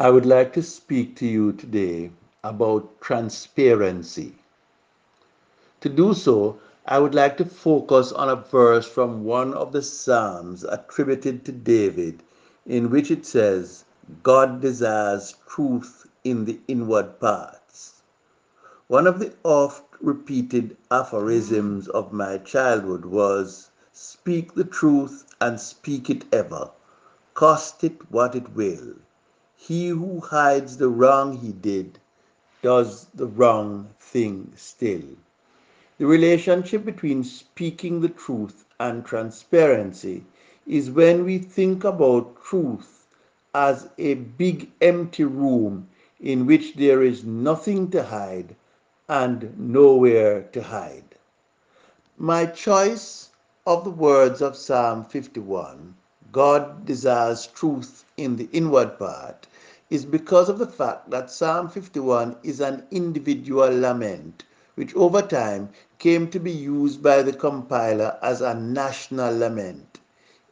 I would like to speak to you today about transparency. To do so, I would like to focus on a verse from one of the Psalms attributed to David, in which it says, God desires truth in the inward parts. One of the oft repeated aphorisms of my childhood was, Speak the truth and speak it ever, cost it what it will. He who hides the wrong he did does the wrong thing still. The relationship between speaking the truth and transparency is when we think about truth as a big empty room in which there is nothing to hide and nowhere to hide. My choice of the words of Psalm 51, God desires truth in the inward part, is because of the fact that Psalm 51 is an individual lament, which over time came to be used by the compiler as a national lament.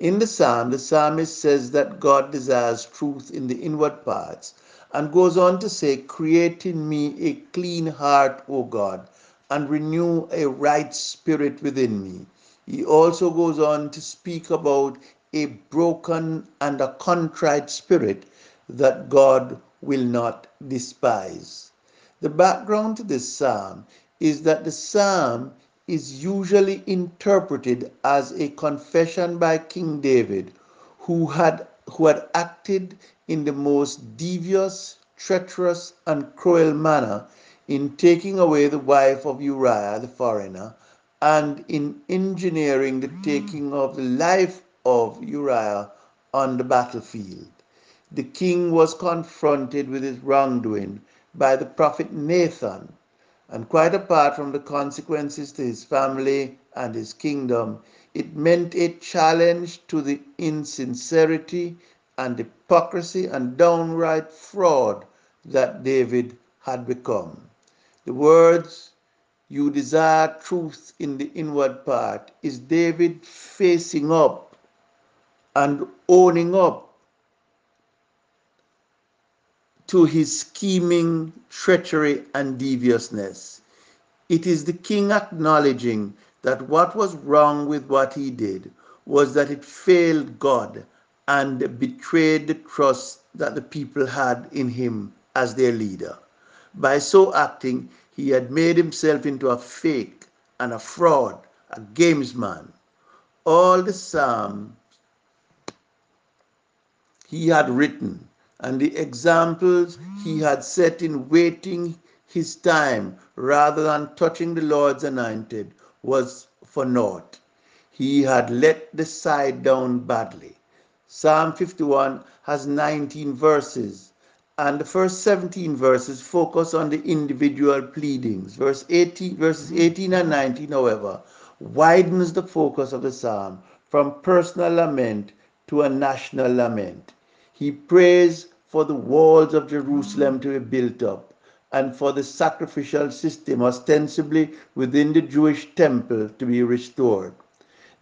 In the psalm, the psalmist says that God desires truth in the inward parts and goes on to say, Create in me a clean heart, O God, and renew a right spirit within me. He also goes on to speak about a broken and a contrite spirit that God will not despise. The background to this psalm is that the psalm is usually interpreted as a confession by King David, who had, who had acted in the most devious, treacherous, and cruel manner in taking away the wife of Uriah the foreigner and in engineering the taking of the life of Uriah on the battlefield. The king was confronted with his wrongdoing by the prophet Nathan, and quite apart from the consequences to his family and his kingdom, it meant a challenge to the insincerity and hypocrisy and downright fraud that David had become. The words, You desire truth in the inward part, is David facing up and owning up to his scheming, treachery, and deviousness. It is the king acknowledging that what was wrong with what he did was that it failed God and betrayed the trust that the people had in him as their leader. By so acting, he had made himself into a fake and a fraud, a gamesman. All the Psalms he had written and the examples he had set in waiting his time rather than touching the Lord's anointed was for naught. He had let the side down badly. Psalm 51 has 19 verses, and the first 17 verses focus on the individual pleadings. Verse 18, verses mm-hmm. 18 and 19, however, widens the focus of the psalm from personal lament to a national lament. He prays for the walls of Jerusalem to be built up and for the sacrificial system, ostensibly within the Jewish temple, to be restored.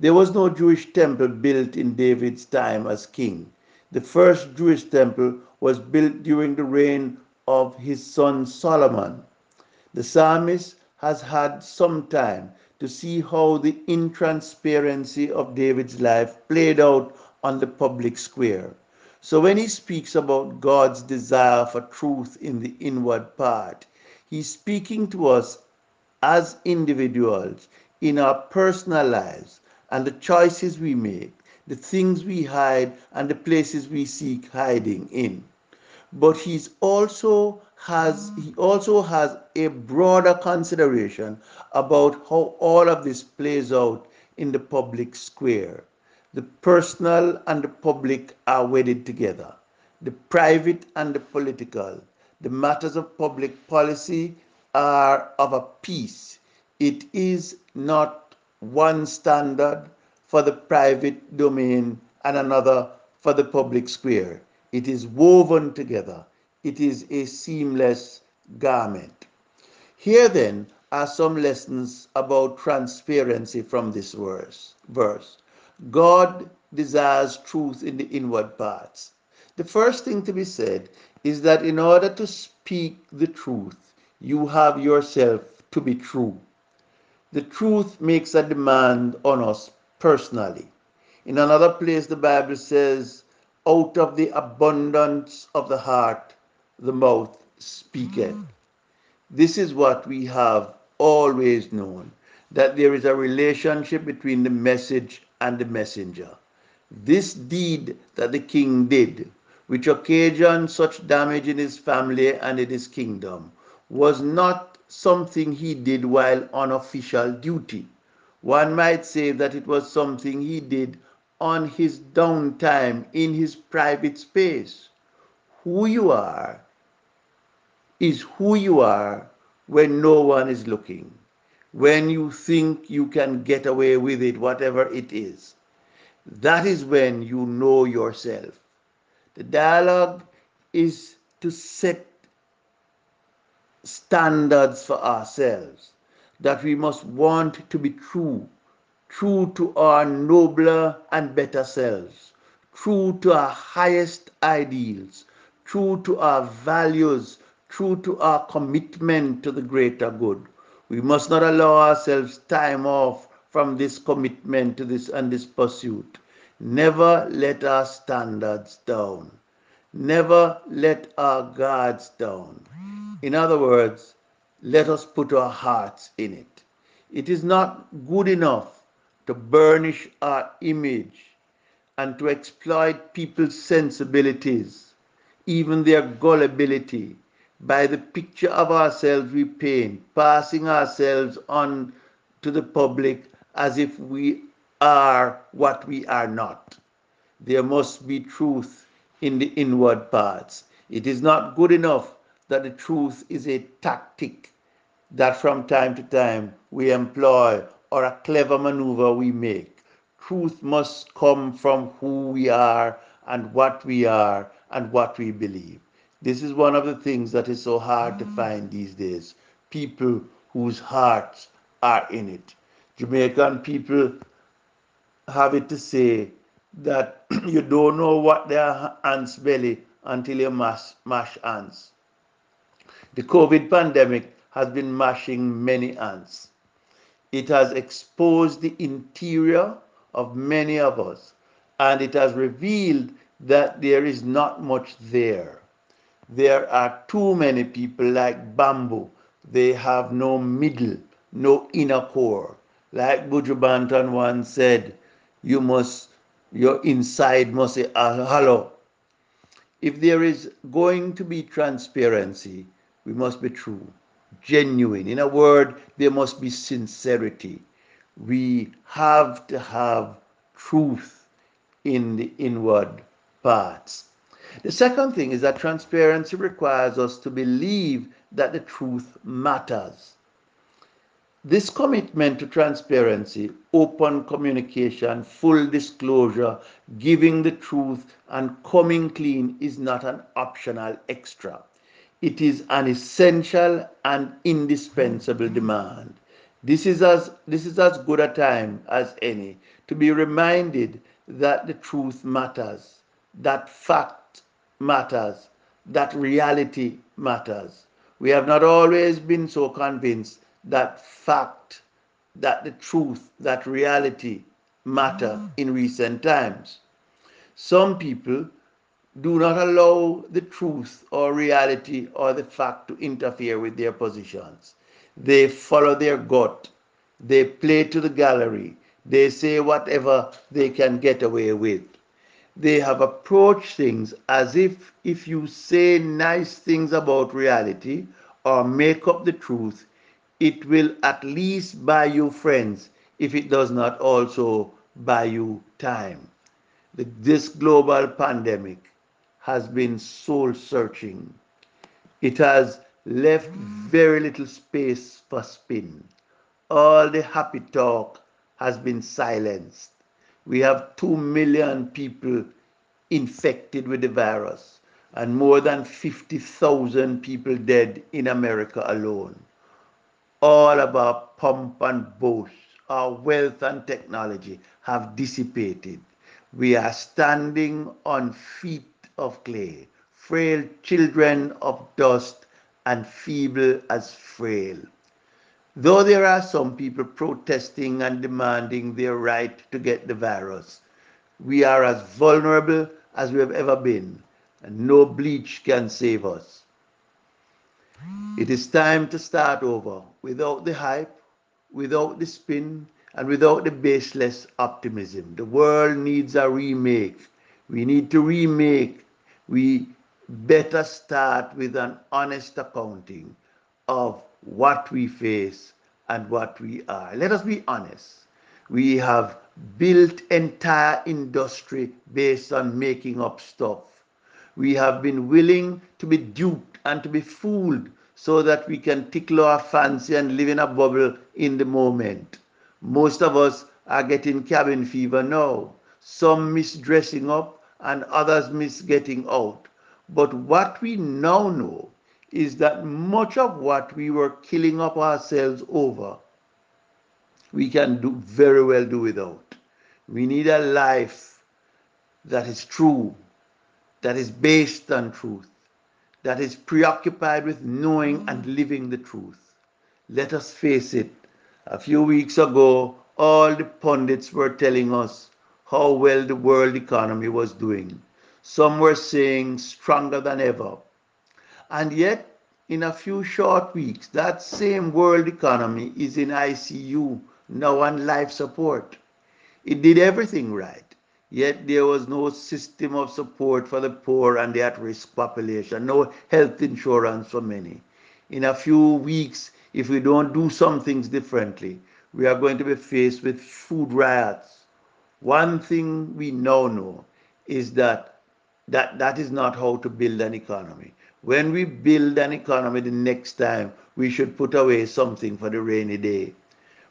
There was no Jewish temple built in David's time as king. The first Jewish temple was built during the reign of his son Solomon. The psalmist has had some time to see how the intransparency of David's life played out on the public square. So when he speaks about God's desire for truth in the inward part, he's speaking to us as individuals in our personal lives and the choices we make, the things we hide, and the places we seek hiding in. But he's also has he also has a broader consideration about how all of this plays out in the public square. The personal and the public are wedded together. The private and the political, the matters of public policy are of a piece. It is not one standard for the private domain and another for the public square. It is woven together. It is a seamless garment. Here then are some lessons about transparency from this verse. verse. God desires truth in the inward parts. The first thing to be said is that in order to speak the truth, you have yourself to be true. The truth makes a demand on us personally. In another place, the Bible says, out of the abundance of the heart, the mouth speaketh. Mm. This is what we have always known that there is a relationship between the message and the messenger. This deed that the king did, which occasioned such damage in his family and in his kingdom, was not something he did while on official duty. One might say that it was something he did on his downtime in his private space. Who you are is who you are when no one is looking, when you think you can get away with it, whatever it is. That is when you know yourself. The dialogue is to set standards for ourselves, that we must want to be true, true to our nobler and better selves, true to our highest ideals, true to our values, true to our commitment to the greater good. We must not allow ourselves time off from this commitment to this and this pursuit. Never let our standards down. Never let our guards down. In other words, let us put our hearts in it. It is not good enough to burnish our image and to exploit people's sensibilities, even their gullibility, by the picture of ourselves we paint, passing ourselves on to the public as if we are what we are not. There must be truth in the inward parts. It is not good enough that the truth is a tactic that from time to time we employ or a clever maneuver we make. Truth must come from who we are and what we are and what we believe. This is one of the things that is so hard to mm-hmm. find these days. People whose hearts are in it. Jamaican people have it to say that you don't know what their ants belly until you mash, mash ants. The COVID pandemic has been mashing many ants. It has exposed the interior of many of us and it has revealed that there is not much there there are too many people like bamboo. They have no middle, no inner core. Like Buju Banton once said, you must, your inside must say ah, hello. If there is going to be transparency, we must be true, genuine. In a word, there must be sincerity. We have to have truth in the inward parts. The second thing is that transparency requires us to believe that the truth matters. This commitment to transparency, open communication, full disclosure, giving the truth, and coming clean is not an optional extra. It is an essential and indispensable demand. This is as, this is as good a time as any to be reminded that the truth matters, that fact matters, that reality matters. We have not always been so convinced that fact, that the truth, that reality matter mm. in recent times. Some people do not allow the truth or reality or the fact to interfere with their positions. They follow their gut. They play to the gallery. They say whatever they can get away with they have approached things as if if you say nice things about reality or make up the truth, it will at least buy you friends if it does not also buy you time. The, this global pandemic has been soul searching. It has left very little space for spin. All the happy talk has been silenced we have 2 million people infected with the virus and more than 50,000 people dead in America alone. All of our pump and boast, our wealth and technology have dissipated. We are standing on feet of clay, frail children of dust, and feeble as frail. Though there are some people protesting and demanding their right to get the virus, we are as vulnerable as we have ever been, and no bleach can save us. It is time to start over without the hype, without the spin, and without the baseless optimism. The world needs a remake. We need to remake. We better start with an honest accounting of what we face and what we are. Let us be honest. We have built entire industry based on making up stuff. We have been willing to be duped and to be fooled so that we can tickle our fancy and live in a bubble in the moment. Most of us are getting cabin fever now. Some miss dressing up and others miss getting out. But what we now know is that much of what we were killing up ourselves over, we can do very well do without. We need a life that is true, that is based on truth, that is preoccupied with knowing and living the truth. Let us face it. A few weeks ago, all the pundits were telling us how well the world economy was doing. Some were saying stronger than ever. And yet, in a few short weeks, that same world economy is in ICU, now on life support. It did everything right, yet there was no system of support for the poor and the at risk population, no health insurance for many. In a few weeks, if we don't do some things differently, we are going to be faced with food riots. One thing we now know is that that, that is not how to build an economy. When we build an economy the next time, we should put away something for the rainy day.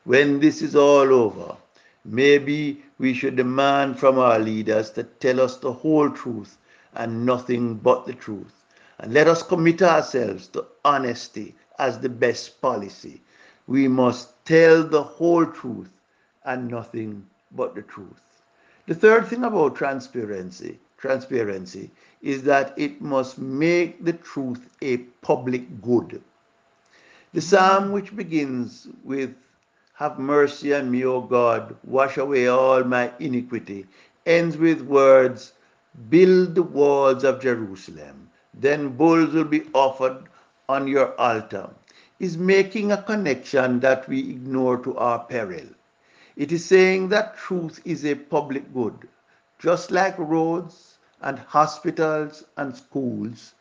When this is all over, maybe we should demand from our leaders to tell us the whole truth and nothing but the truth. And let us commit ourselves to honesty as the best policy. We must tell the whole truth and nothing but the truth. The third thing about transparency transparency is that it must make the truth a public good. The psalm, which begins with, Have mercy on me, O God, wash away all my iniquity, ends with words, Build the walls of Jerusalem, then bulls will be offered on your altar, is making a connection that we ignore to our peril. It is saying that truth is a public good, just like roads, and hospitals and schools,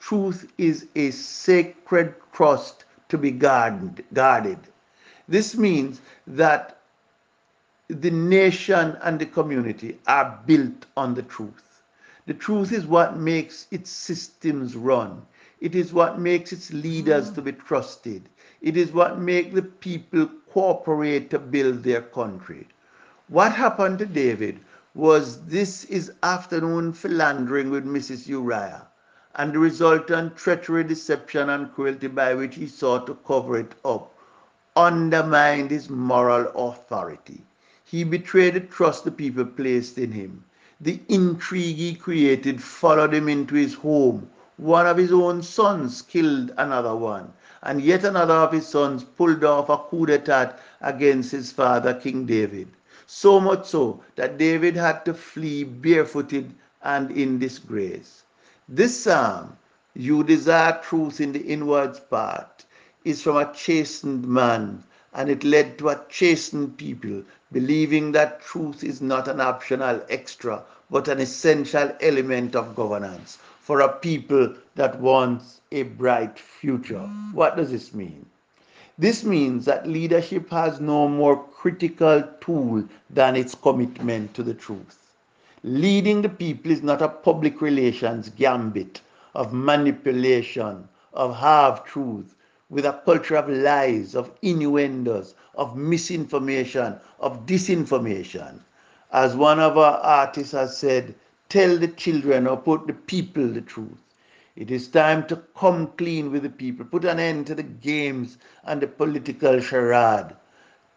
truth is a sacred trust to be guarded. guarded. This means that the nation and the community are built on the truth. The truth is what makes its systems run. It is what makes its leaders to be trusted. It is what makes the people cooperate to build their country. What happened to David was this is afternoon philandering with Mrs. Uriah and the resultant treachery, deception, and cruelty by which he sought to cover it up undermined his moral authority. He betrayed the trust the people placed in him. The intrigue he created followed him into his home. One of his own sons killed another one, and yet another of his sons pulled off a coup d'etat against his father, King David. So much so that David had to flee barefooted and in disgrace. This psalm, You Desire Truth in the Inwards Part, is from a chastened man, and it led to a chastened people believing that truth is not an optional extra, but an essential element of governance for a people that wants a bright future. What does this mean? This means that leadership has no more critical tool than its commitment to the truth. Leading the people is not a public relations gambit of manipulation, of half truth, with a culture of lies, of innuendos, of misinformation, of disinformation. As one of our artists has said, tell the children or put the people the truth. It is time to come clean with the people, put an end to the games and the political charade.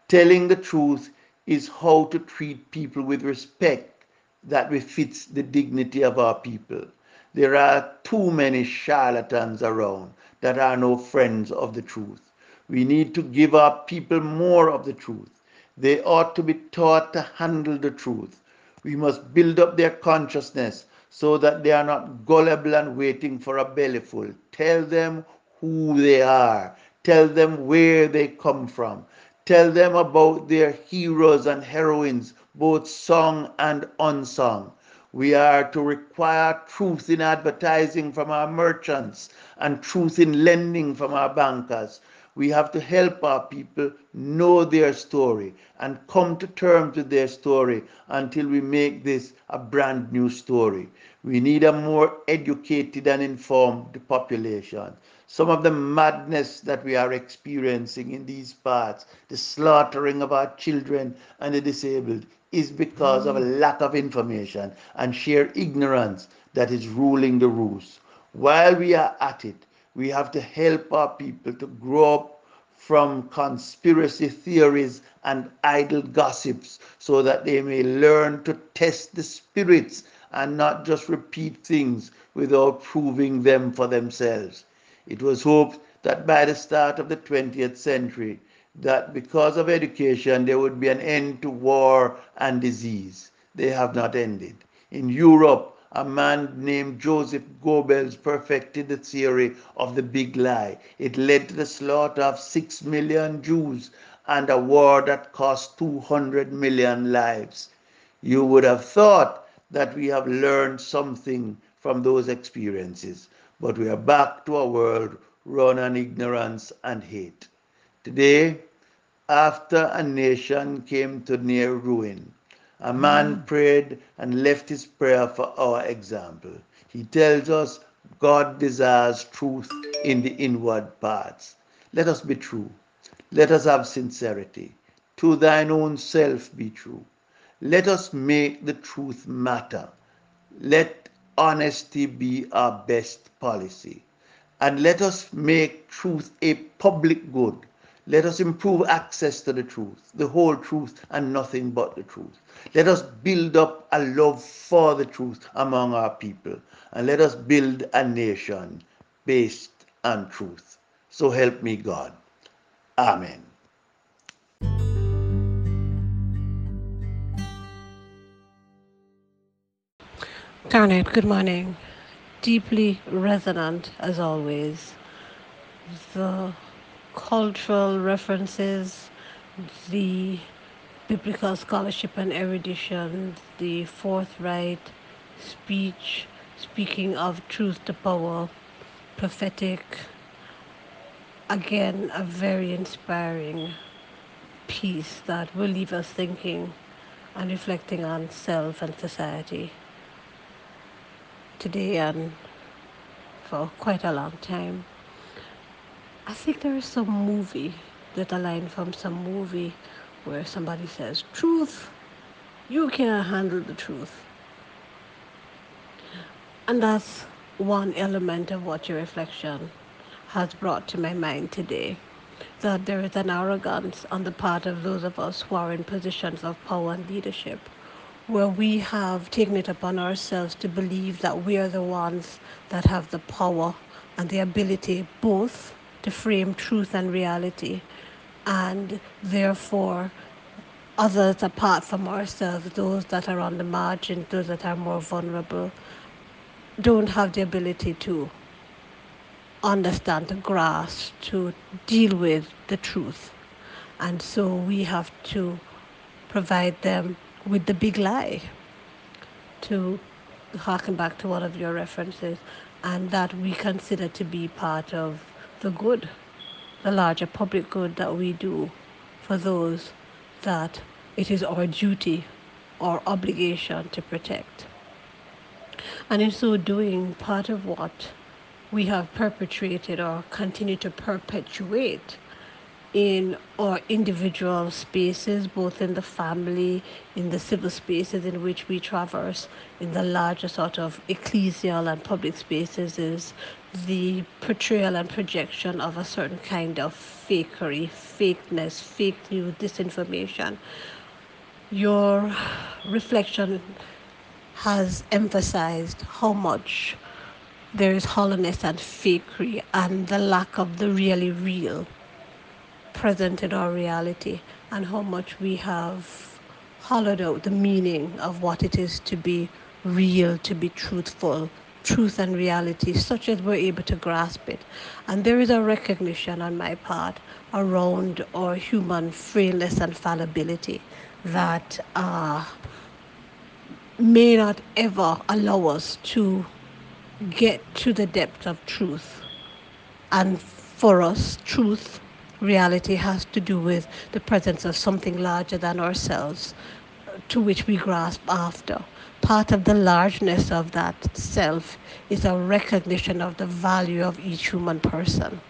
Telling the truth is how to treat people with respect that befits the dignity of our people. There are too many charlatans around that are no friends of the truth. We need to give our people more of the truth. They ought to be taught to handle the truth. We must build up their consciousness so that they are not gullible and waiting for a bellyful. Tell them who they are. Tell them where they come from. Tell them about their heroes and heroines, both sung and unsung. We are to require truth in advertising from our merchants and truth in lending from our bankers. We have to help our people know their story and come to terms with their story until we make this a brand new story. We need a more educated and informed population. Some of the madness that we are experiencing in these parts, the slaughtering of our children and the disabled, is because of a mm. lack of information and sheer ignorance that is ruling the roost. While we are at it, we have to help our people to grow up from conspiracy theories and idle gossips so that they may learn to test the spirits and not just repeat things without proving them for themselves. It was hoped that by the start of the 20th century, that because of education there would be an end to war and disease. They have not ended. In Europe, a man named Joseph Goebbels perfected the theory of the big lie. It led to the slaughter of six million Jews and a war that cost 200 million lives. You would have thought that we have learned something from those experiences, but we are back to a world run on ignorance and hate. Today, after a nation came to near ruin, a man mm. prayed and left his prayer for our example. He tells us God desires truth in the inward parts. Let us be true. Let us have sincerity. To thine own self be true. Let us make the truth matter. Let honesty be our best policy. And let us make truth a public good let us improve access to the truth, the whole truth, and nothing but the truth. Let us build up a love for the truth among our people, and let us build a nation based on truth. So help me God. Amen. Garnet, good morning. Deeply resonant as always. The cultural references, the biblical scholarship and erudition, the forthright speech, speaking of truth to power, prophetic. Again, a very inspiring piece that will leave us thinking and reflecting on self and society today and for quite a long time. I think there is some movie that a line from some movie where somebody says, Truth, you can't handle the truth. And that's one element of what your reflection has brought to my mind today. That there is an arrogance on the part of those of us who are in positions of power and leadership, where we have taken it upon ourselves to believe that we are the ones that have the power and the ability both to frame truth and reality, and therefore others apart from ourselves, those that are on the margin, those that are more vulnerable, don't have the ability to understand, to grasp, to deal with the truth. And so we have to provide them with the big lie, to harken back to one of your references, and that we consider to be part of the good, the larger public good that we do for those that it is our duty or obligation to protect. And in so doing, part of what we have perpetrated or continue to perpetuate in our individual spaces, both in the family, in the civil spaces in which we traverse, in the larger sort of ecclesial and public spaces, is the portrayal and projection of a certain kind of fakery, fakeness, fake news, disinformation. Your reflection has emphasized how much there is hollowness and fakery and the lack of the really real present in our reality and how much we have hollowed out the meaning of what it is to be real, to be truthful, truth and reality, such as we're able to grasp it. And there is a recognition on my part around our human frailness and fallibility that uh, may not ever allow us to get to the depth of truth. And for us, truth, reality has to do with the presence of something larger than ourselves to which we grasp after. Part of the largeness of that self is a recognition of the value of each human person,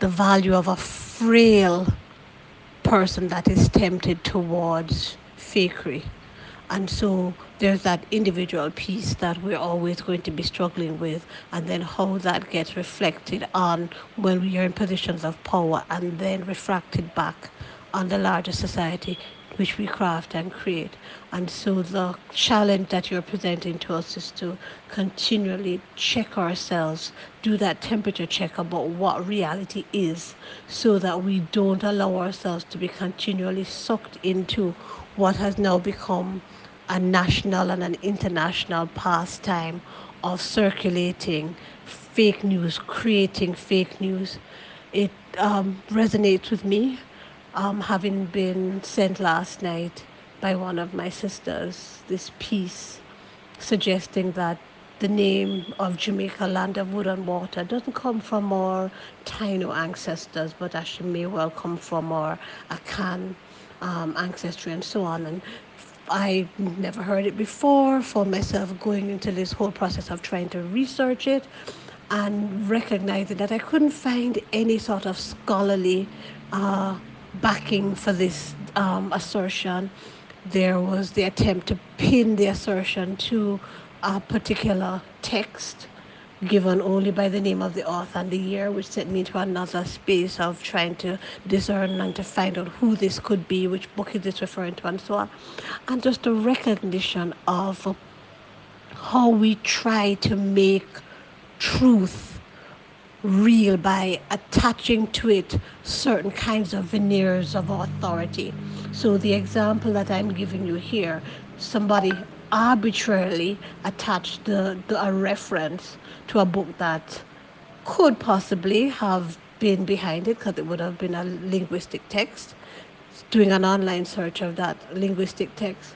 the value of a frail person that is tempted towards fakery. And so there's that individual piece that we're always going to be struggling with, and then how that gets reflected on when we are in positions of power and then refracted back on the larger society which we craft and create. And so the challenge that you're presenting to us is to continually check ourselves, do that temperature check about what reality is, so that we don't allow ourselves to be continually sucked into what has now become a national and an international pastime of circulating fake news, creating fake news. It um, resonates with me, um, having been sent last night by one of my sisters this piece suggesting that the name of Jamaica, land of wood and water, doesn't come from our Taino ancestors, but actually may well come from our Akan um, ancestry and so on. And I never heard it before for myself going into this whole process of trying to research it and recognizing that I couldn't find any sort of scholarly uh, backing for this um, assertion. There was the attempt to pin the assertion to a particular text given only by the name of the author and the year, which sent me into another space of trying to discern and to find out who this could be, which book is this referring to, and so on. And just a recognition of how we try to make truth real by attaching to it certain kinds of veneers of authority. So, the example that I'm giving you here somebody arbitrarily attached the, the, a reference to a book that could possibly have been behind it because it would have been a linguistic text. Doing an online search of that linguistic text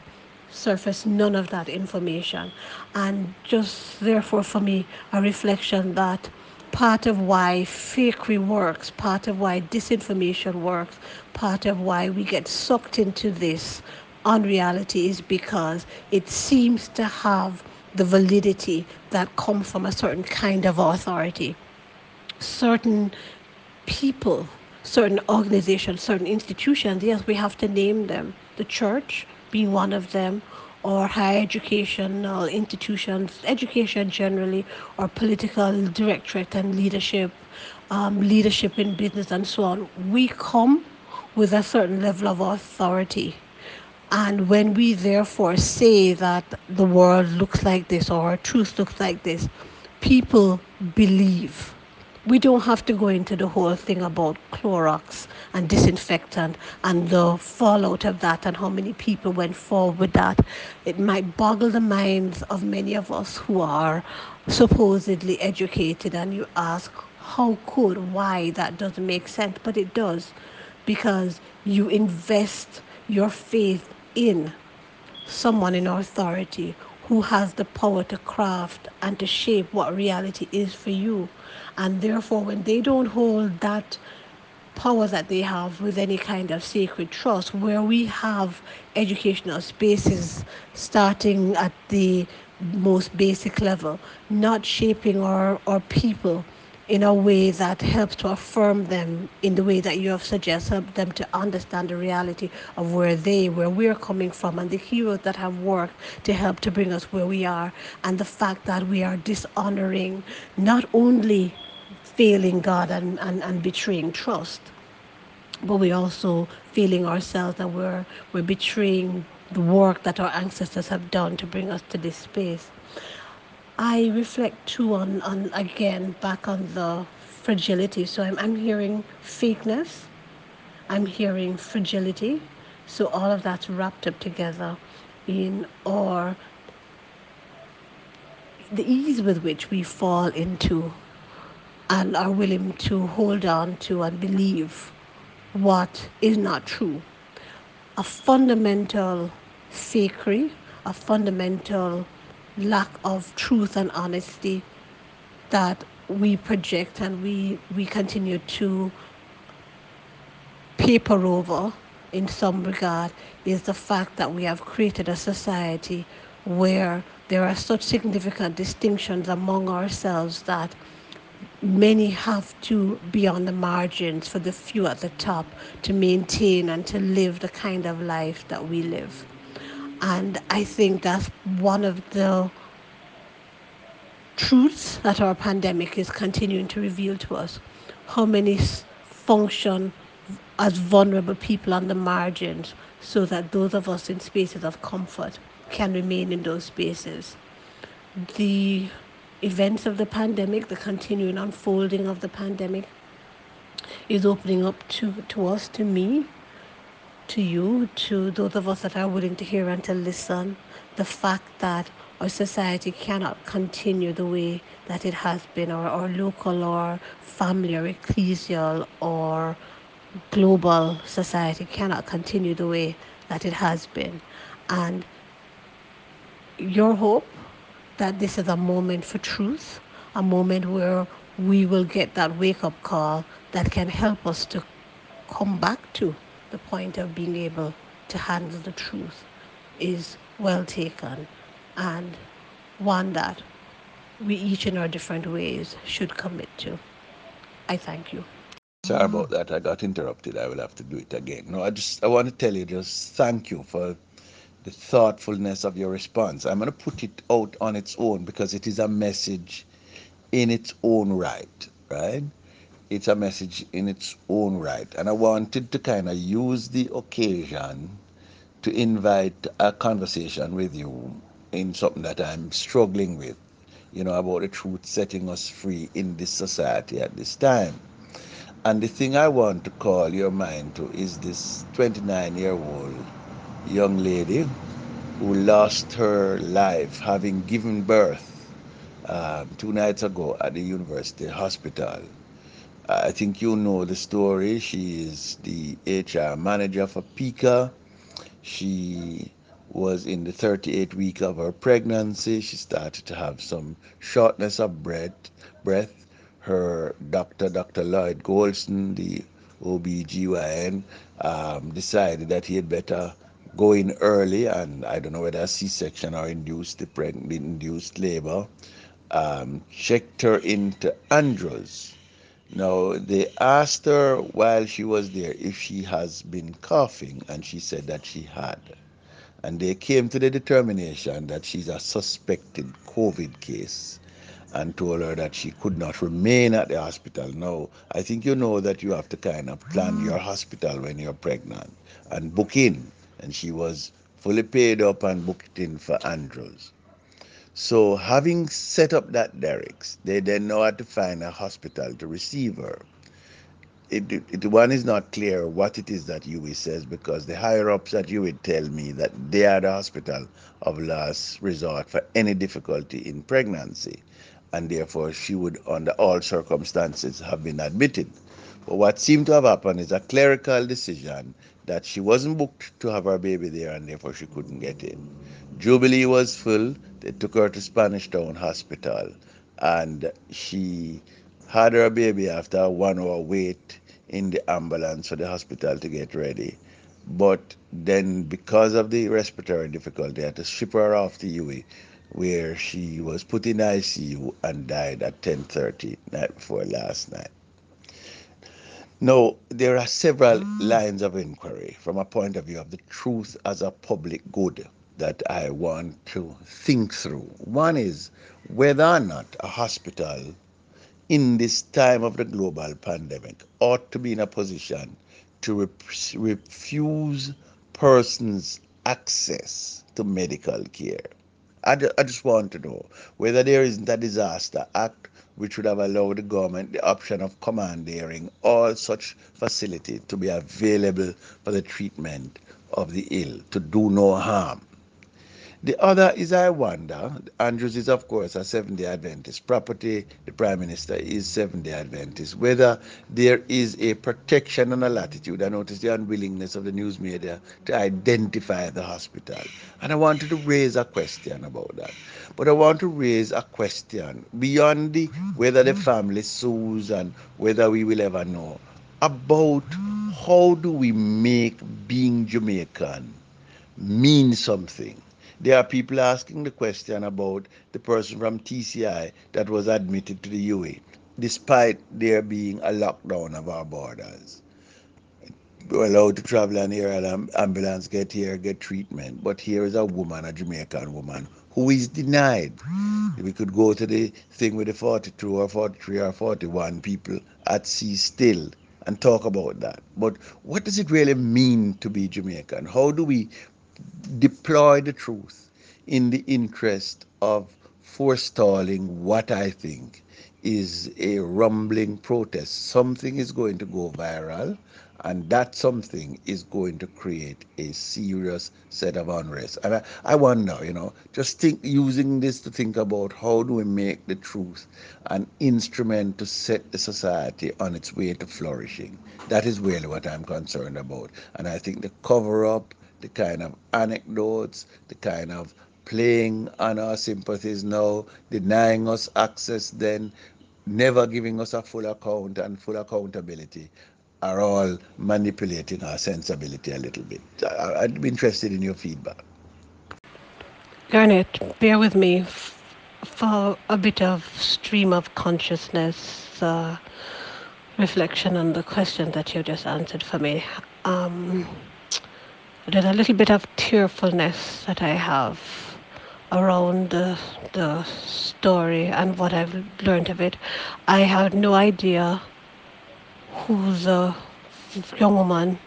surfaced none of that information. And just therefore, for me, a reflection that part of why fakery works, part of why disinformation works, part of why we get sucked into this unreality is because it seems to have the validity that comes from a certain kind of authority. Certain people, certain organizations, certain institutions, yes, we have to name them. The church being one of them, or higher educational institutions, education generally, or political directorate and leadership, um, leadership in business and so on. We come with a certain level of authority and when we therefore say that the world looks like this or truth looks like this, people believe. We don't have to go into the whole thing about Clorox and disinfectant and the fallout of that and how many people went forward with that. It might boggle the minds of many of us who are supposedly educated, and you ask, how could, why that doesn't make sense? But it does because you invest your faith in someone in authority who has the power to craft and to shape what reality is for you. And therefore, when they don't hold that power that they have with any kind of sacred trust, where we have educational spaces starting at the most basic level, not shaping our, our people in a way that helps to affirm them in the way that you have suggested, help them to understand the reality of where they, where we're coming from, and the heroes that have worked to help to bring us where we are, and the fact that we are dishonoring not only failing God and, and, and betraying trust, but we also feeling ourselves that we're we're betraying the work that our ancestors have done to bring us to this space. I reflect too on, on again back on the fragility. So I'm, I'm hearing fakeness, I'm hearing fragility. So all of that's wrapped up together in or the ease with which we fall into and are willing to hold on to and believe what is not true. A fundamental fakery, a fundamental lack of truth and honesty that we project and we, we continue to paper over in some regard is the fact that we have created a society where there are such significant distinctions among ourselves that many have to be on the margins for the few at the top to maintain and to live the kind of life that we live. And I think that's one of the truths that our pandemic is continuing to reveal to us. How many function as vulnerable people on the margins so that those of us in spaces of comfort can remain in those spaces. The events of the pandemic, the continuing unfolding of the pandemic, is opening up to, to us, to me, to you, to those of us that are willing to hear and to listen, the fact that our society cannot continue the way that it has been, or our local or family or ecclesial or global society cannot continue the way that it has been. And your hope that this is a moment for truth, a moment where we will get that wake up call that can help us to come back to the point of being able to handle the truth is well taken and one that we each in our different ways should commit to. I thank you. Sorry about that. I got interrupted. I will have to do it again. No, I just I want to tell you just thank you for the thoughtfulness of your response. I'm going to put it out on its own because it is a message in its own right, right? It's a message in its own right. And I wanted to kind of use the occasion to invite a conversation with you in something that I'm struggling with, you know, about the truth setting us free in this society at this time. And the thing I want to call your mind to is this 29 year old young lady who lost her life having given birth um, two nights ago at the university hospital. I think you know the story. She is the HR manager for PICA. She was in the 38th week of her pregnancy. She started to have some shortness of breath. breath. Her doctor, Dr. Lloyd Goldston, the OBGYN, um, decided that he had better go in early, and I don't know whether a C-section or induced the pregnant, induced labor. Um, checked her into Andrews. Now they asked her while she was there if she has been coughing, and she said that she had. And they came to the determination that she's a suspected COVID case and told her that she could not remain at the hospital. Now, I think you know that you have to kind of plan your mm. hospital when you're pregnant and book in. And she was fully paid up and booked in for Andrews. So, having set up that derricks, they then know how to find a hospital to receive her. It, it, it, one is not clear what it is that UWI says because the higher ups at UWI tell me that they are the hospital of last resort for any difficulty in pregnancy and therefore she would, under all circumstances, have been admitted. But what seemed to have happened is a clerical decision that she wasn't booked to have her baby there and therefore she couldn't get in. Jubilee was full. They took her to Spanish Town Hospital and she had her baby after a one hour wait in the ambulance for the hospital to get ready. But then, because of the respiratory difficulty, they had to ship her off to UWI where she was put in ICU and died at 10:30 night before last night. Now, there are several mm. lines of inquiry from a point of view of the truth as a public good that I want to think through. One is whether or not a hospital in this time of the global pandemic ought to be in a position to re- refuse persons access to medical care I, I just want to know whether there isn't a disaster act which would have allowed the government the option of commandeering all such facilities to be available for the treatment of the ill, to do no harm. The other is I wonder, Andrews is of course a Seventh day Adventist property, the Prime Minister is Seventh day Adventist, whether there is a protection and a latitude. I notice the unwillingness of the news media to identify the hospital. And I wanted to raise a question about that. But I want to raise a question beyond the whether the family sues and whether we will ever know about how do we make being Jamaican mean something there are people asking the question about the person from TCI that was admitted to the UA, despite there being a lockdown of our borders. We're allowed to travel and here an ambulance, get here, get treatment. But here is a woman, a Jamaican woman, who is denied. We could go to the thing with the 42 or 43 or 41 people at sea still and talk about that. But what does it really mean to be Jamaican? How do we deploy the truth in the interest of forestalling what I think is a rumbling protest. Something is going to go viral, and that something is going to create a serious set of unrest. And I, I wonder, you know, just think using this to think about how do we make the truth an instrument to set the society on its way to flourishing. That is really what I'm concerned about. And I think the cover up the kind of anecdotes, the kind of playing on our sympathies now, denying us access then, never giving us a full account and full accountability are all manipulating our sensibility a little bit. I'd be interested in your feedback. Garnett, bear with me for a bit of stream of consciousness uh, reflection on the question that you just answered for me. Um, there's a little bit of tearfulness that I have around the, the story and what I've learned of it. I had no idea who the young woman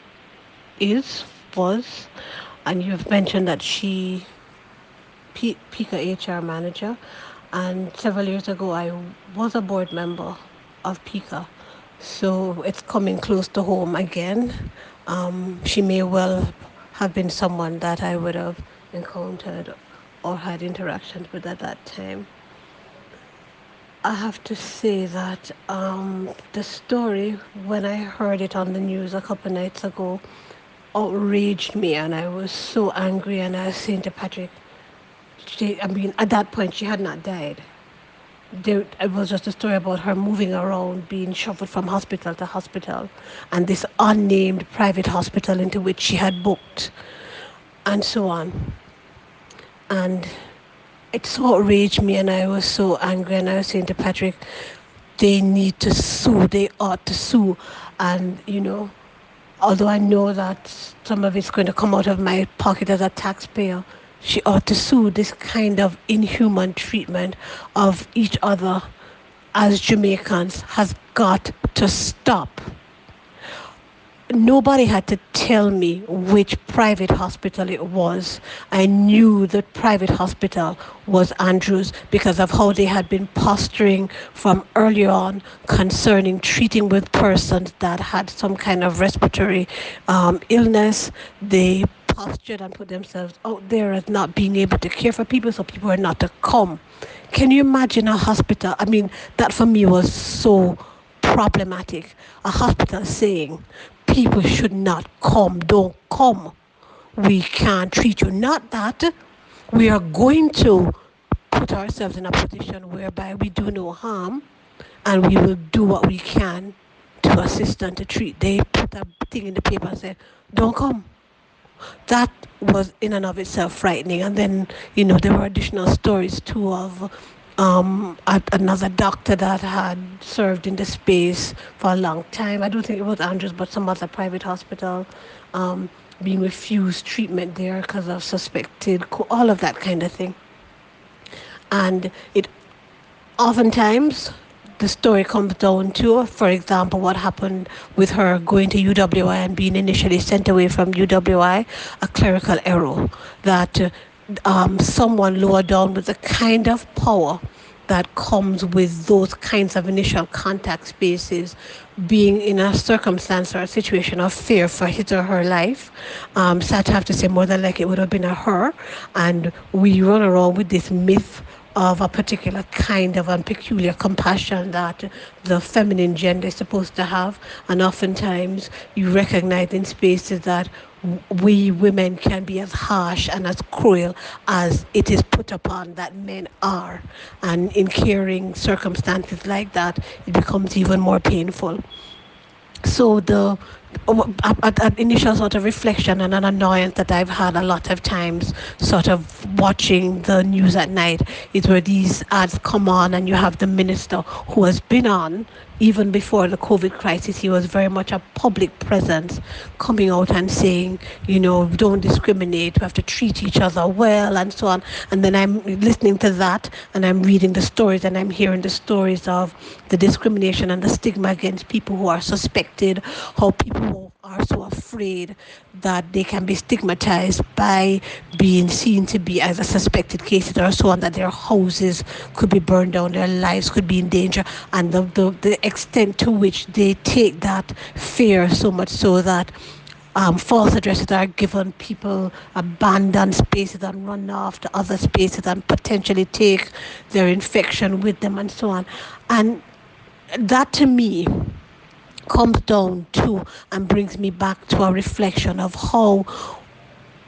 is, was, and you've mentioned that she, P- PICA HR manager, and several years ago I was a board member of PICA. So it's coming close to home again. Um, she may well have been someone that I would have encountered or had interactions with at that time. I have to say that um, the story, when I heard it on the news a couple nights ago, outraged me, and I was so angry. And I was saying to Patrick, she, I mean, at that point, she had not died there, it was just a story about her moving around, being shuffled from hospital to hospital, and this unnamed private hospital into which she had booked, and so on. And it so outraged me, and I was so angry, and I was saying to Patrick, they need to sue, they ought to sue. And, you know, although I know that some of it's going to come out of my pocket as a taxpayer, she ought to sue this kind of inhuman treatment of each other as Jamaicans has got to stop. Nobody had to tell me which private hospital it was. I knew that private hospital was Andrews because of how they had been posturing from early on concerning treating with persons that had some kind of respiratory um, illness. They postured and put themselves out there as not being able to care for people, so people are not to come. Can you imagine a hospital? I mean, that for me was so problematic. A hospital saying people should not come, don't come. We can't treat you. Not that we are going to put ourselves in a position whereby we do no harm and we will do what we can to assist and to treat. They put a thing in the paper and say, don't come that was in and of itself frightening. And then, you know, there were additional stories too of um, another doctor that had served in the space for a long time. I don't think it was Andrews, but some other private hospital um, being refused treatment there because of suspected, all of that kind of thing. And it oftentimes the story comes down to, for example, what happened with her going to UWI and being initially sent away from UWI, a clerical error that um, someone lower down with the kind of power that comes with those kinds of initial contact spaces being in a circumstance or a situation of fear for his or her life. Um, so I'd have to say more than like it would have been a her. And we run around with this myth of a particular kind of and peculiar compassion that the feminine gender is supposed to have. And oftentimes you recognize in spaces that we women can be as harsh and as cruel as it is put upon that men are. And in caring circumstances like that, it becomes even more painful. So the an initial sort of reflection and an annoyance that I've had a lot of times, sort of watching the news at night, is where these ads come on and you have the minister who has been on even before the COVID crisis, he was very much a public presence, coming out and saying, you know, don't discriminate, we have to treat each other well, and so on. And then I'm listening to that, and I'm reading the stories, and I'm hearing the stories of the discrimination and the stigma against people who are suspected, how people are so afraid that they can be stigmatized by being seen to be as a suspected cases or so on, that their houses could be burned down, their lives could be in danger, and the, the, the extent to which they take that fear so much so that um, false addresses are given, people abandon spaces and run off to other spaces and potentially take their infection with them and so on. And that to me comes down to and brings me back to a reflection of how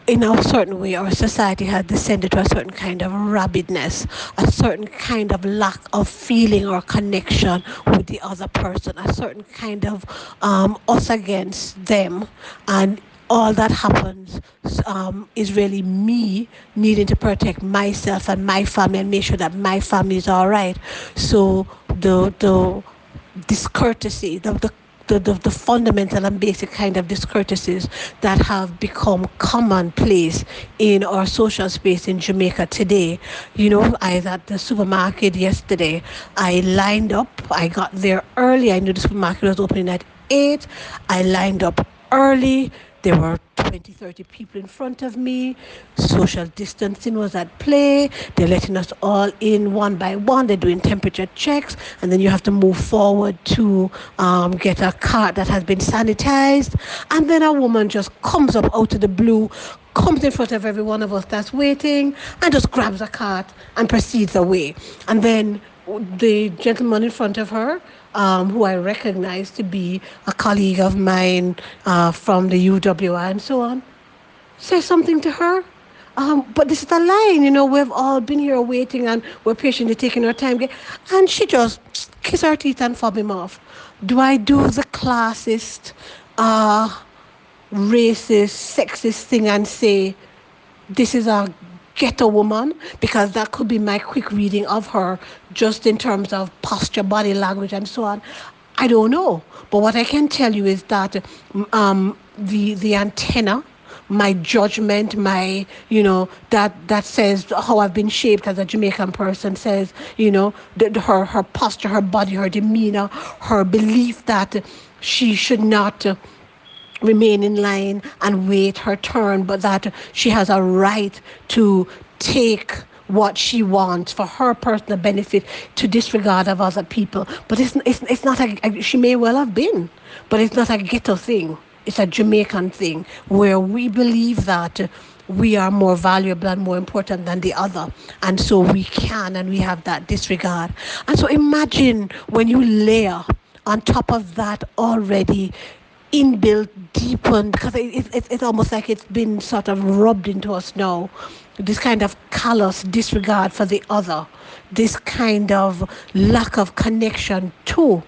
in a certain way our society has descended to a certain kind of rabidness a certain kind of lack of feeling or connection with the other person a certain kind of um, us against them. And all that happens um, is really me needing to protect myself and my family and make sure that my family is all right. So the the discourtesy the, the the, the, the fundamental and basic kind of discourtesies that have become commonplace in our social space in Jamaica today. You know, I was at the supermarket yesterday. I lined up. I got there early. I knew the supermarket was opening at 8. I lined up early there were 20, 30 people in front of me. Social distancing was at play. They're letting us all in one by one. They're doing temperature checks. And then you have to move forward to um, get a cart that has been sanitized. And then a woman just comes up out of the blue, comes in front of every one of us that's waiting, and just grabs a cart and proceeds away. And then the gentleman in front of her um, who I recognize to be a colleague of mine uh, from the UWI and so on, say something to her. Um, but this is the line, you know, we've all been here waiting and we're patiently taking our time. And she just kiss her teeth and fob him off. Do I do the classist, uh, racist, sexist thing and say, this is a ghetto woman because that could be my quick reading of her just in terms of posture, body language, and so on. I don't know. But what I can tell you is that um, the, the antenna, my judgment, my, you know, that, that says how I've been shaped as a Jamaican person says, you know, her, her posture, her body, her demeanor, her belief that she should not remain in line and wait her turn, but that she has a right to take what she wants for her personal benefit to disregard of other people. But it's, it's, it's not a, she may well have been, but it's not a ghetto thing. It's a Jamaican thing where we believe that we are more valuable and more important than the other. And so we can and we have that disregard. And so imagine when you layer on top of that already inbuilt, deepened, because it, it, it's almost like it's been sort of rubbed into us now. This kind of callous disregard for the other, this kind of lack of connection to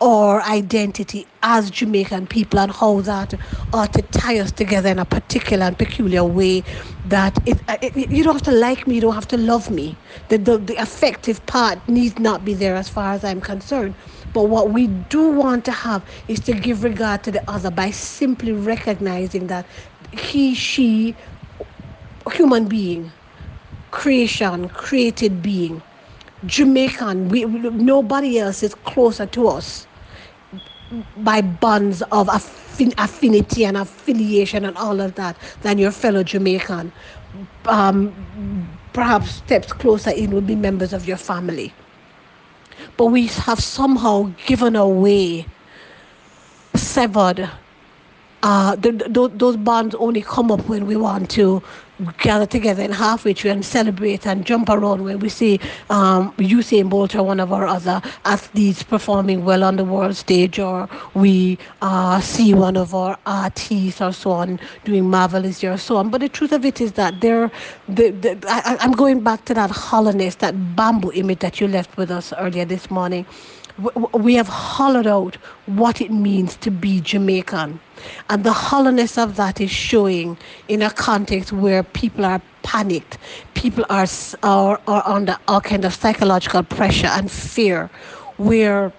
our identity as Jamaican people and how that ought to tie us together in a particular and peculiar way that it, uh, it, you don't have to like me, you don't have to love me. The, the, the effective part needs not be there as far as I'm concerned. But what we do want to have is to give regard to the other by simply recognizing that he, she, human being, creation, created being, Jamaican, we, nobody else is closer to us by bonds of affinity and affiliation and all of that than your fellow Jamaican. um, perhaps steps closer in would be members of your family. But we have somehow given away, severed. Uh, the, the, those bonds only come up when we want to gather together in Half Way Tree and celebrate and jump around when we see um, Usain Bolt or one of our other athletes performing well on the world stage, or we uh, see one of our artists or so on doing marvelous or so on. But the truth of it is that there, the, the, I, I'm going back to that hollowness, that bamboo image that you left with us earlier this morning we have hollowed out what it means to be Jamaican. And the hollowness of that is showing in a context where people are panicked, people are, are, are under all kind of psychological pressure and fear, where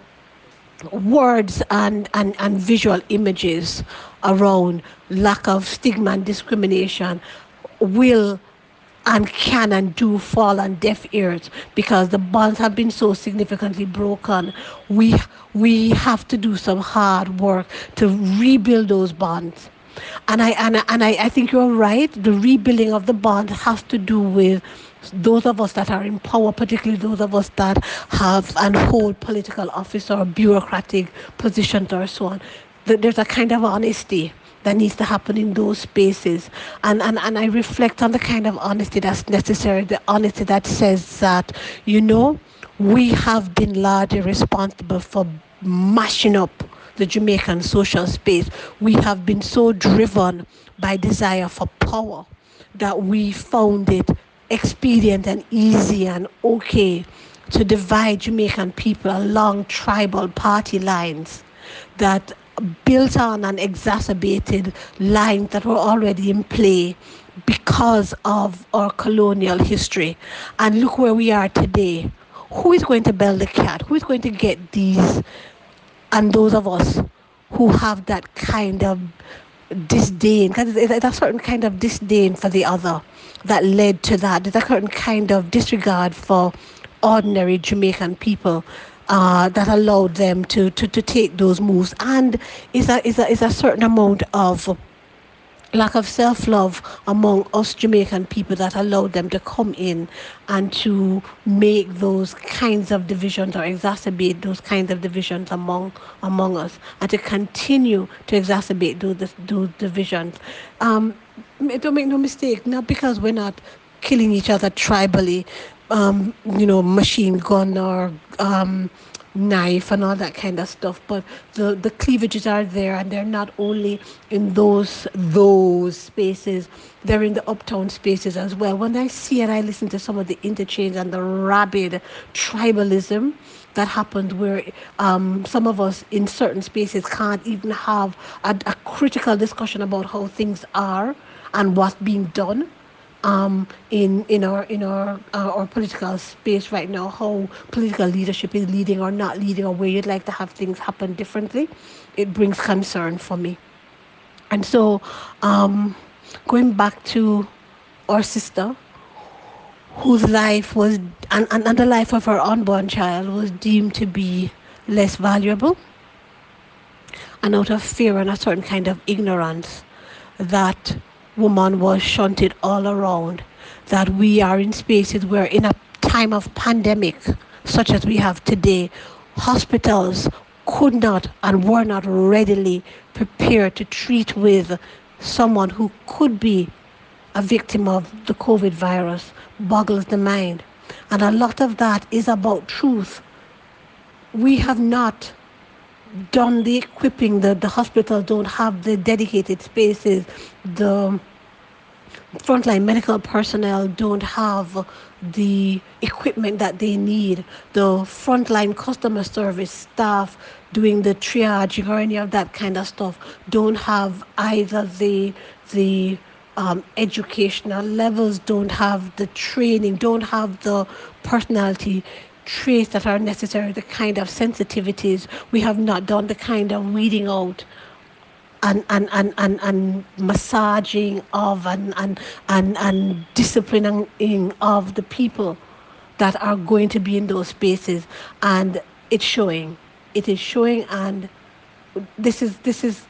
words and, and, and visual images around lack of stigma and discrimination will and can and do fall on deaf ears because the bonds have been so significantly broken. We we have to do some hard work to rebuild those bonds. And I and, and I, I think you're right. The rebuilding of the bonds has to do with those of us that are in power, particularly those of us that have and hold political office or bureaucratic positions or so on. There's a kind of honesty that needs to happen in those spaces. And, and, and I reflect on the kind of honesty that's necessary, the honesty that says that, you know, we have been largely responsible for mashing up the Jamaican social space. We have been so driven by desire for power that we found it expedient and easy and okay to divide Jamaican people along tribal party lines that built on and exacerbated lines that were already in play because of our colonial history. And look where we are today. Who is going to build the cat? Who is going to get these and those of us who have that kind of disdain, because there's a certain kind of disdain for the other that led to that. There's a certain kind of disregard for ordinary Jamaican people uh, that allowed them to, to, to take those moves. And is a, is, a, is a certain amount of lack of self love among us Jamaican people that allowed them to come in and to make those kinds of divisions or exacerbate those kinds of divisions among among us and to continue to exacerbate those, those divisions. Um, don't make no mistake, not because we're not killing each other tribally, um, you know, machine gun or um, knife and all that kind of stuff. But the, the cleavages are there and they're not only in those those spaces, they're in the uptown spaces as well. When I see and I listen to some of the interchange and the rabid tribalism that happened where um, some of us in certain spaces can't even have a, a critical discussion about how things are and what's being done um, in in our in our uh, our political space right now, how political leadership is leading or not leading, or where you'd like to have things happen differently, it brings concern for me. And so, um, going back to our sister, whose life was and, and, and the life of her unborn child was deemed to be less valuable, and out of fear and a certain kind of ignorance, that woman was shunted all around, that we are in spaces where in a time of pandemic such as we have today, hospitals could not and were not readily prepared to treat with someone who could be a victim of the COVID virus boggles the mind. And a lot of that is about truth. We have not done the equipping, the, the hospitals don't have the dedicated spaces, the frontline medical personnel don't have the equipment that they need. The frontline customer service staff doing the triaging or any of that kind of stuff don't have either the the um, educational levels, don't have the training, don't have the personality traits that are necessary, the kind of sensitivities. We have not done the kind of weeding out and, and, and, and, and massaging of and, and, and, and disciplining of the people that are going to be in those spaces and it's showing it is showing and this is this is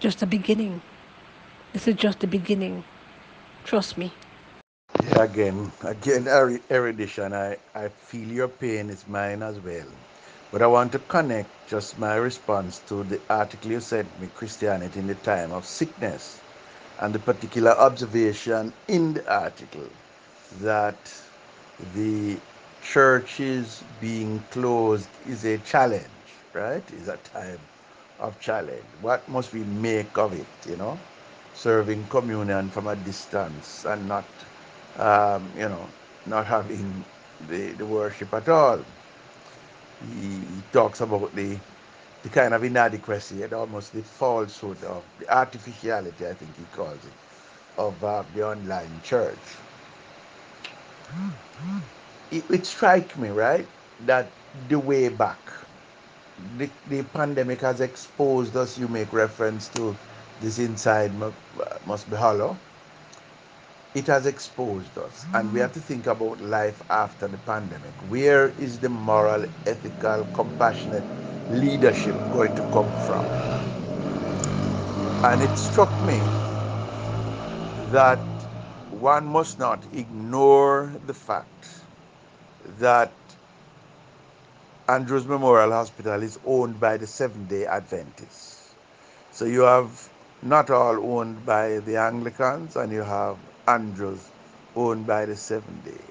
just the beginning this is just the beginning Trust me. Again, again, erudition. I, I feel your pain is mine as well. But I want to connect just my response to the article you sent me, Christianity in the Time of Sickness, and the particular observation in the article that the churches being closed is a challenge, right? Is a time of challenge. What must we make of it, you know? Serving communion from a distance and not, um, you know, not having the, the worship at all. He, he talks about the the kind of inadequacy and almost the falsehood of the artificiality, I think he calls it, of uh, the online church it, it strikes me, right, that the way back, the, the pandemic has exposed us. You make reference to this inside must be hollow. It has exposed us, and we have to mm. think about life after the pandemic. Where is the moral, ethical, compassionate leadership going to come from? And it struck me that one must not ignore the fact that Andrews Memorial Hospital is owned by the Seventh day Adventists. So you have not all owned by the Anglicans, and you have Andrews owned by the Seventh day.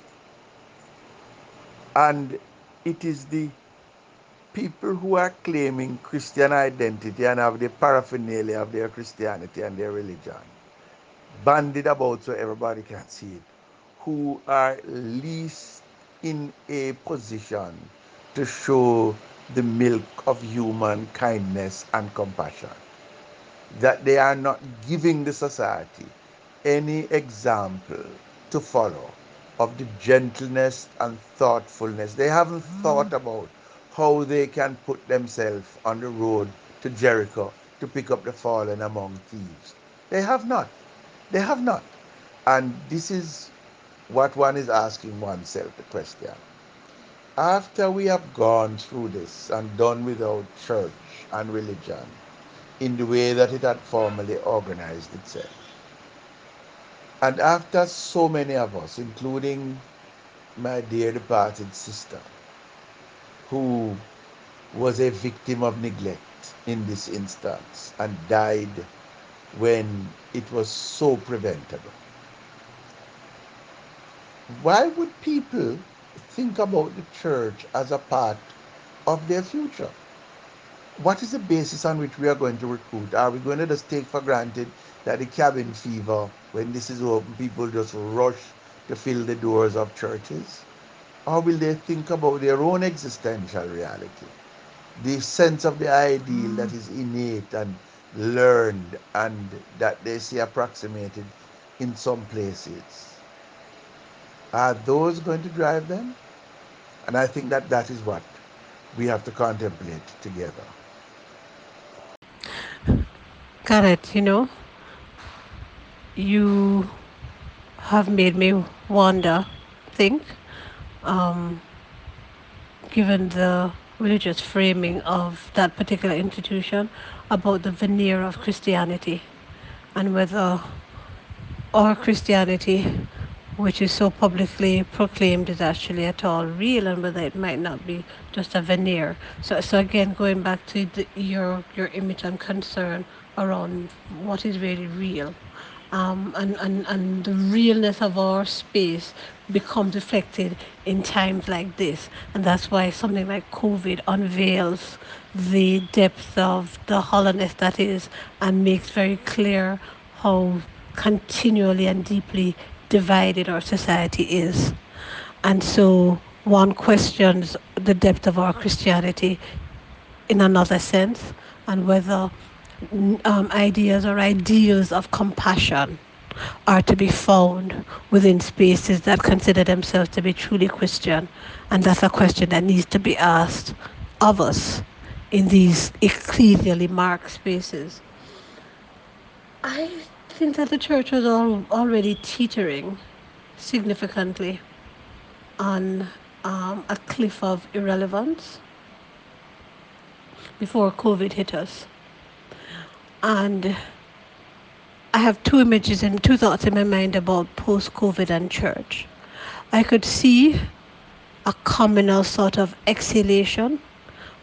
And it is the people who are claiming Christian identity and have the paraphernalia of their Christianity and their religion banded about so everybody can see it, who are least in a position to show the milk of human kindness and compassion. That they are not giving the society any example to follow of the gentleness and thoughtfulness. They haven't hmm. thought about how they can put themselves on the road to Jericho to pick up the fallen among thieves. They have not. They have not. And this is what one is asking oneself the question. After we have gone through this and done without church and religion in the way that it had formerly organized itself, and after so many of us, including my dear departed sister, who was a victim of neglect in this instance and died when it was so preventable why would people think about the church as a part of their future? What is the basis on which we are going to recruit? Are we going to just take for granted that the cabin fever, when this is open, people just rush to fill the doors of churches? Or will they think about their own existential reality? The sense of the ideal that is innate and learned and that they see approximated in some places are those going to drive them? And I think that that is what we have to contemplate together. Correct, you know, you have made me wonder, think, um, given the religious framing of that particular institution, about the veneer of Christianity and whether our Christianity which is so publicly proclaimed is actually at all real and whether it might not be just a veneer. So, so again, going back to the, your your image and concern around what is really real. Um, and, and, and the realness of our space becomes reflected in times like this. And that's why something like COVID unveils the depth of the hollowness that is and makes very clear how continually and deeply divided our society is. And so one questions the depth of our Christianity in another sense and whether um, ideas or ideals of compassion are to be found within spaces that consider themselves to be truly Christian. And that's a question that needs to be asked of us in these ecclesially marked spaces. I think that the church was all, already teetering significantly on um, a cliff of irrelevance before COVID hit us. And I have two images and two thoughts in my mind about post COVID and church. I could see a communal sort of exhalation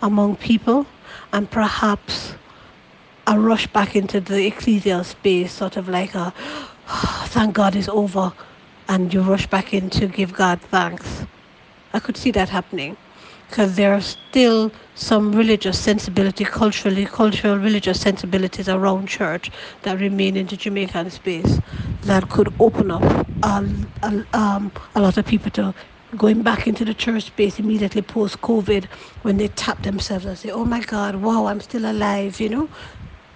among people and perhaps a rush back into the ecclesial space, sort of like a oh, thank God is over, and you rush back in to give God thanks. I could see that happening because there are still some religious sensibility, culturally, cultural religious sensibilities around church that remain in the Jamaican space that could open up a, a, um, a lot of people to going back into the church space immediately post COVID when they tap themselves and say, oh my God, wow, I'm still alive, you know?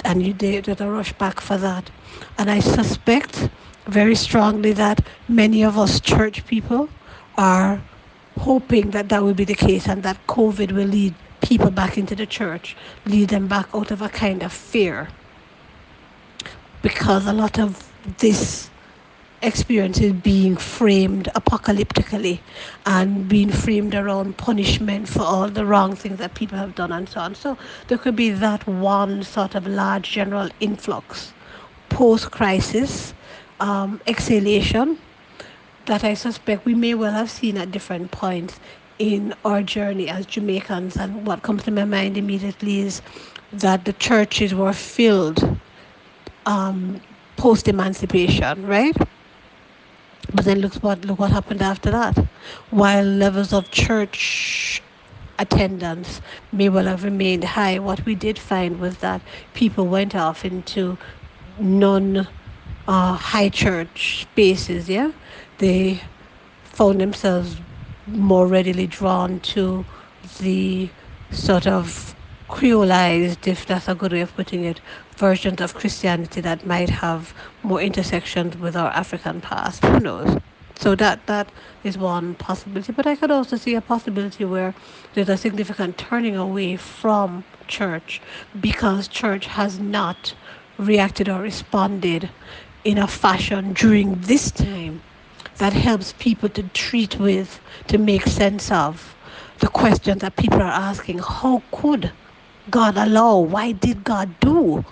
And you, they, they rush back for that. And I suspect very strongly that many of us church people are hoping that that will be the case and that COVID will lead people back into the church, lead them back out of a kind of fear. Because a lot of this experience is being framed apocalyptically and being framed around punishment for all the wrong things that people have done and so on. So there could be that one sort of large general influx post crisis, um, exhalation that I suspect we may well have seen at different points in our journey as Jamaicans. And what comes to my mind immediately is that the churches were filled um, post emancipation, right? But then look what look what happened after that. While levels of church attendance may well have remained high, what we did find was that people went off into non uh, high church spaces, yeah, they found themselves more readily drawn to the sort of creolized, if that's a good way of putting it, versions of Christianity that might have more intersections with our African past. Who knows? So that that is one possibility. But I could also see a possibility where there's a significant turning away from church because church has not reacted or responded in a fashion during this time that helps people to treat with, to make sense of the questions that people are asking. How could God allow? Why did God do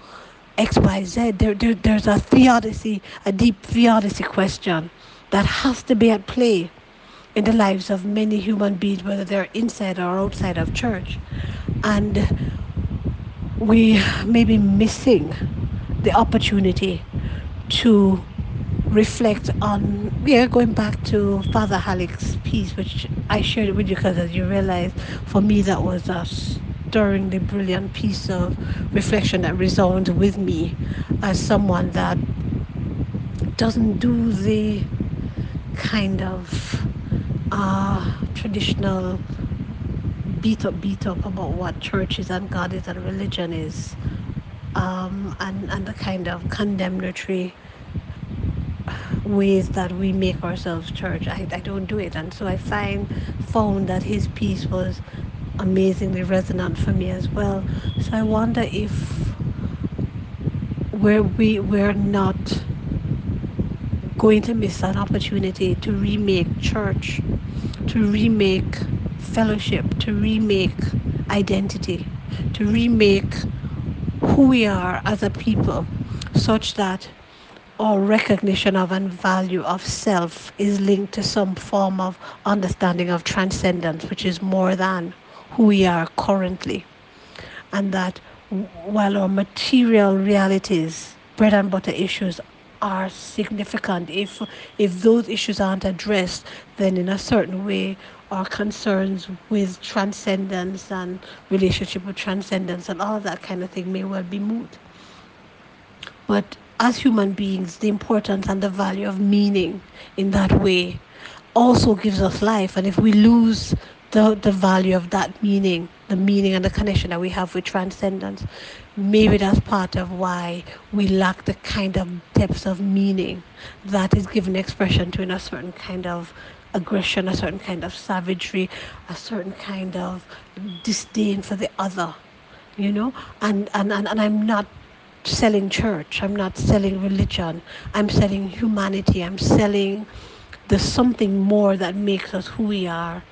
X, Y, Z? There, there, there's a theodicy, a deep theodicy question that has to be at play in the lives of many human beings, whether they're inside or outside of church. And we may be missing the opportunity to reflect on yeah going back to father halleck's piece which i shared with you because as you realize for me that was a stirringly brilliant piece of reflection that resounds with me as someone that doesn't do the kind of uh, traditional beat up beat up about what church is and god is and religion is um, and, and the kind of condemnatory ways that we make ourselves church. I, I don't do it. And so I find found that his piece was amazingly resonant for me as well. So I wonder if where we we're not going to miss an opportunity to remake church, to remake fellowship, to remake identity, to remake who we are as a people such that or recognition of and value of self is linked to some form of understanding of transcendence, which is more than who we are currently. And that while our material realities, bread and butter issues, are significant, if if those issues aren't addressed, then in a certain way our concerns with transcendence and relationship with transcendence and all that kind of thing may well be moot. But as human beings, the importance and the value of meaning in that way also gives us life. And if we lose the, the value of that meaning, the meaning and the connection that we have with transcendence, maybe that's part of why we lack the kind of depth of meaning that is given expression to in a certain kind of aggression, a certain kind of savagery, a certain kind of disdain for the other, you know? And, and, and, and I'm not selling church. I'm not selling religion. I'm selling humanity. I'm selling the something more that makes us who we are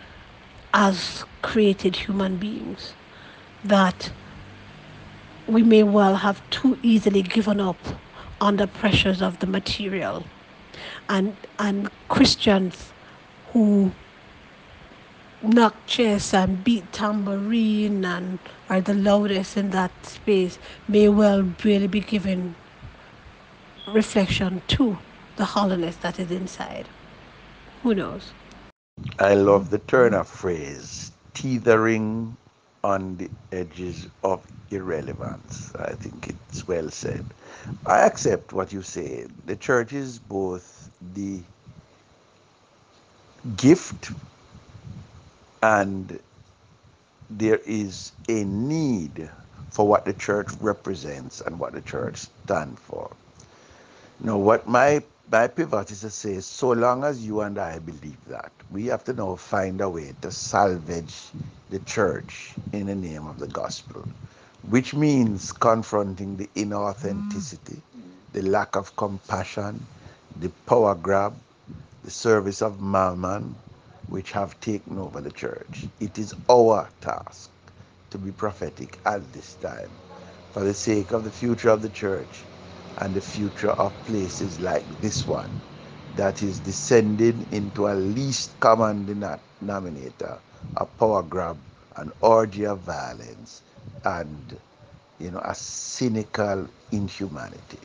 as created human beings. That we may well have too easily given up under pressures of the material. And, and Christians who knock chest and beat tambourine and are the loudest in that space may well really be giving reflection to the hollowness that is inside. Who knows? I love the Turner phrase, teetering on the edges of irrelevance. I think it's well said. I accept what you say. The church is both the gift and there is a need for what the church represents and what the church stands for. Now, what my my pivot is to say, so long as you and I believe that, we have to now find a way to salvage the church in the name of the gospel, which means confronting the inauthenticity, the lack of compassion, the power grab, the service of mammon, which have taken over the church. It is our task to be prophetic at this time for the sake of the future of the church and the future of places like this one that is descending into a least common denominator, a power grab, an orgy of violence, and you know a cynical inhumanity.